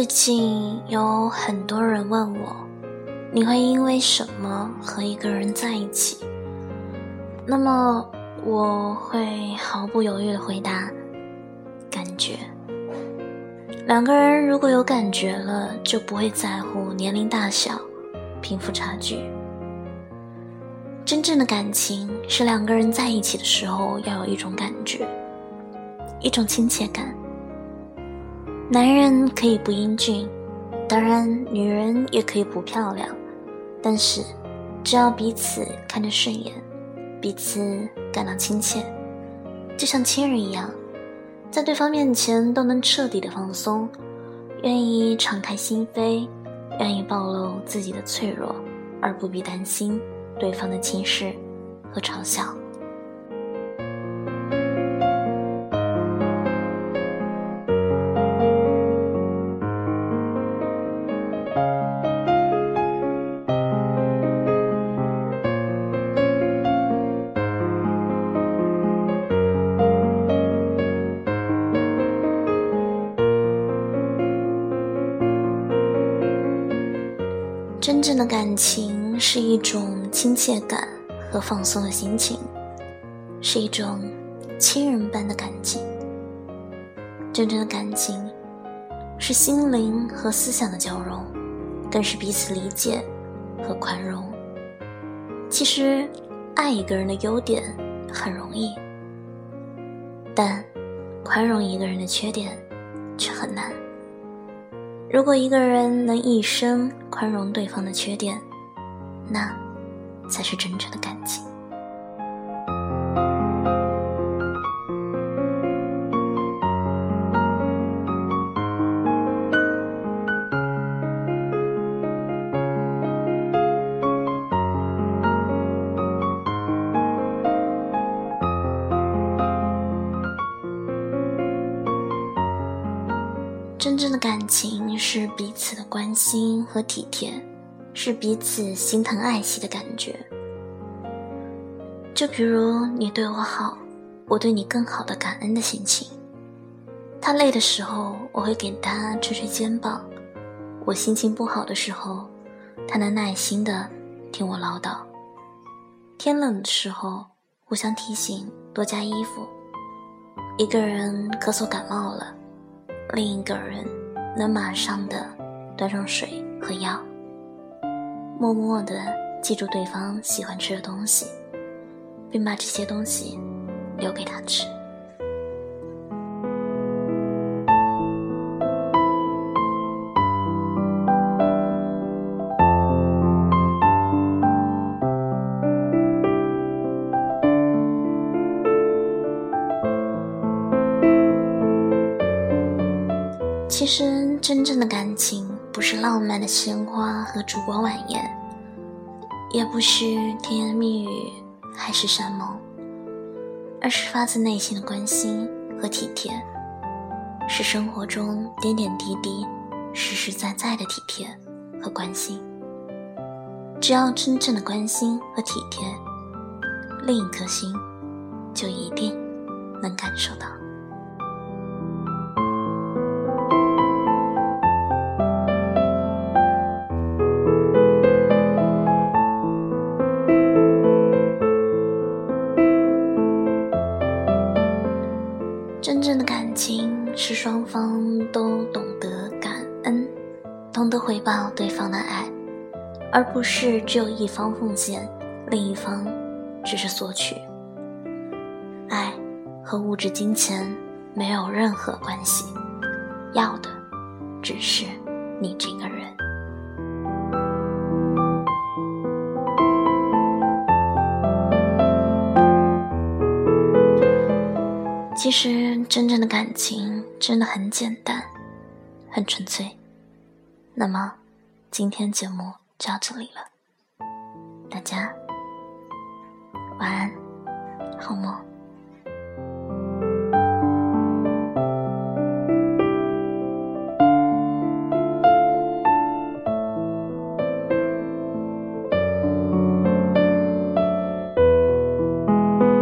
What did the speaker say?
最近有很多人问我，你会因为什么和一个人在一起？那么我会毫不犹豫的回答：感觉。两个人如果有感觉了，就不会在乎年龄大小、贫富差距。真正的感情是两个人在一起的时候要有一种感觉，一种亲切感。男人可以不英俊，当然女人也可以不漂亮，但是只要彼此看着顺眼，彼此感到亲切，就像亲人一样，在对方面前都能彻底的放松，愿意敞开心扉，愿意暴露自己的脆弱，而不必担心对方的轻视和嘲笑。真正的感情是一种亲切感和放松的心情，是一种亲人般的感情。真正的感情是心灵和思想的交融，更是彼此理解和宽容。其实，爱一个人的优点很容易，但宽容一个人的缺点却很难。如果一个人能一生宽容对方的缺点，那才是真正的感情。真正的感情是彼此的关心和体贴，是彼此心疼爱惜的感觉。就比如你对我好，我对你更好的感恩的心情。他累的时候，我会给他捶捶肩膀；我心情不好的时候，他能耐心的听我唠叨。天冷的时候，互相提醒多加衣服。一个人咳嗽感冒了。另一个人能马上的端上水和药，默默的记住对方喜欢吃的东西，并把这些东西留给他吃。其实，真正的感情不是浪漫的鲜花和烛光晚宴，也不是甜言蜜语、海誓山盟，而是发自内心的关心和体贴，是生活中点点滴滴、实实在在的体贴和关心。只要真正的关心和体贴，另一颗心就一定能感受到。真正的感情是双方都懂得感恩，懂得回报对方的爱，而不是只有一方奉献，另一方只是索取。爱和物质金钱没有任何关系，要的只是你这个人。其实，真正的感情真的很简单，很纯粹。那么，今天节目就到这里了，大家晚安，好梦。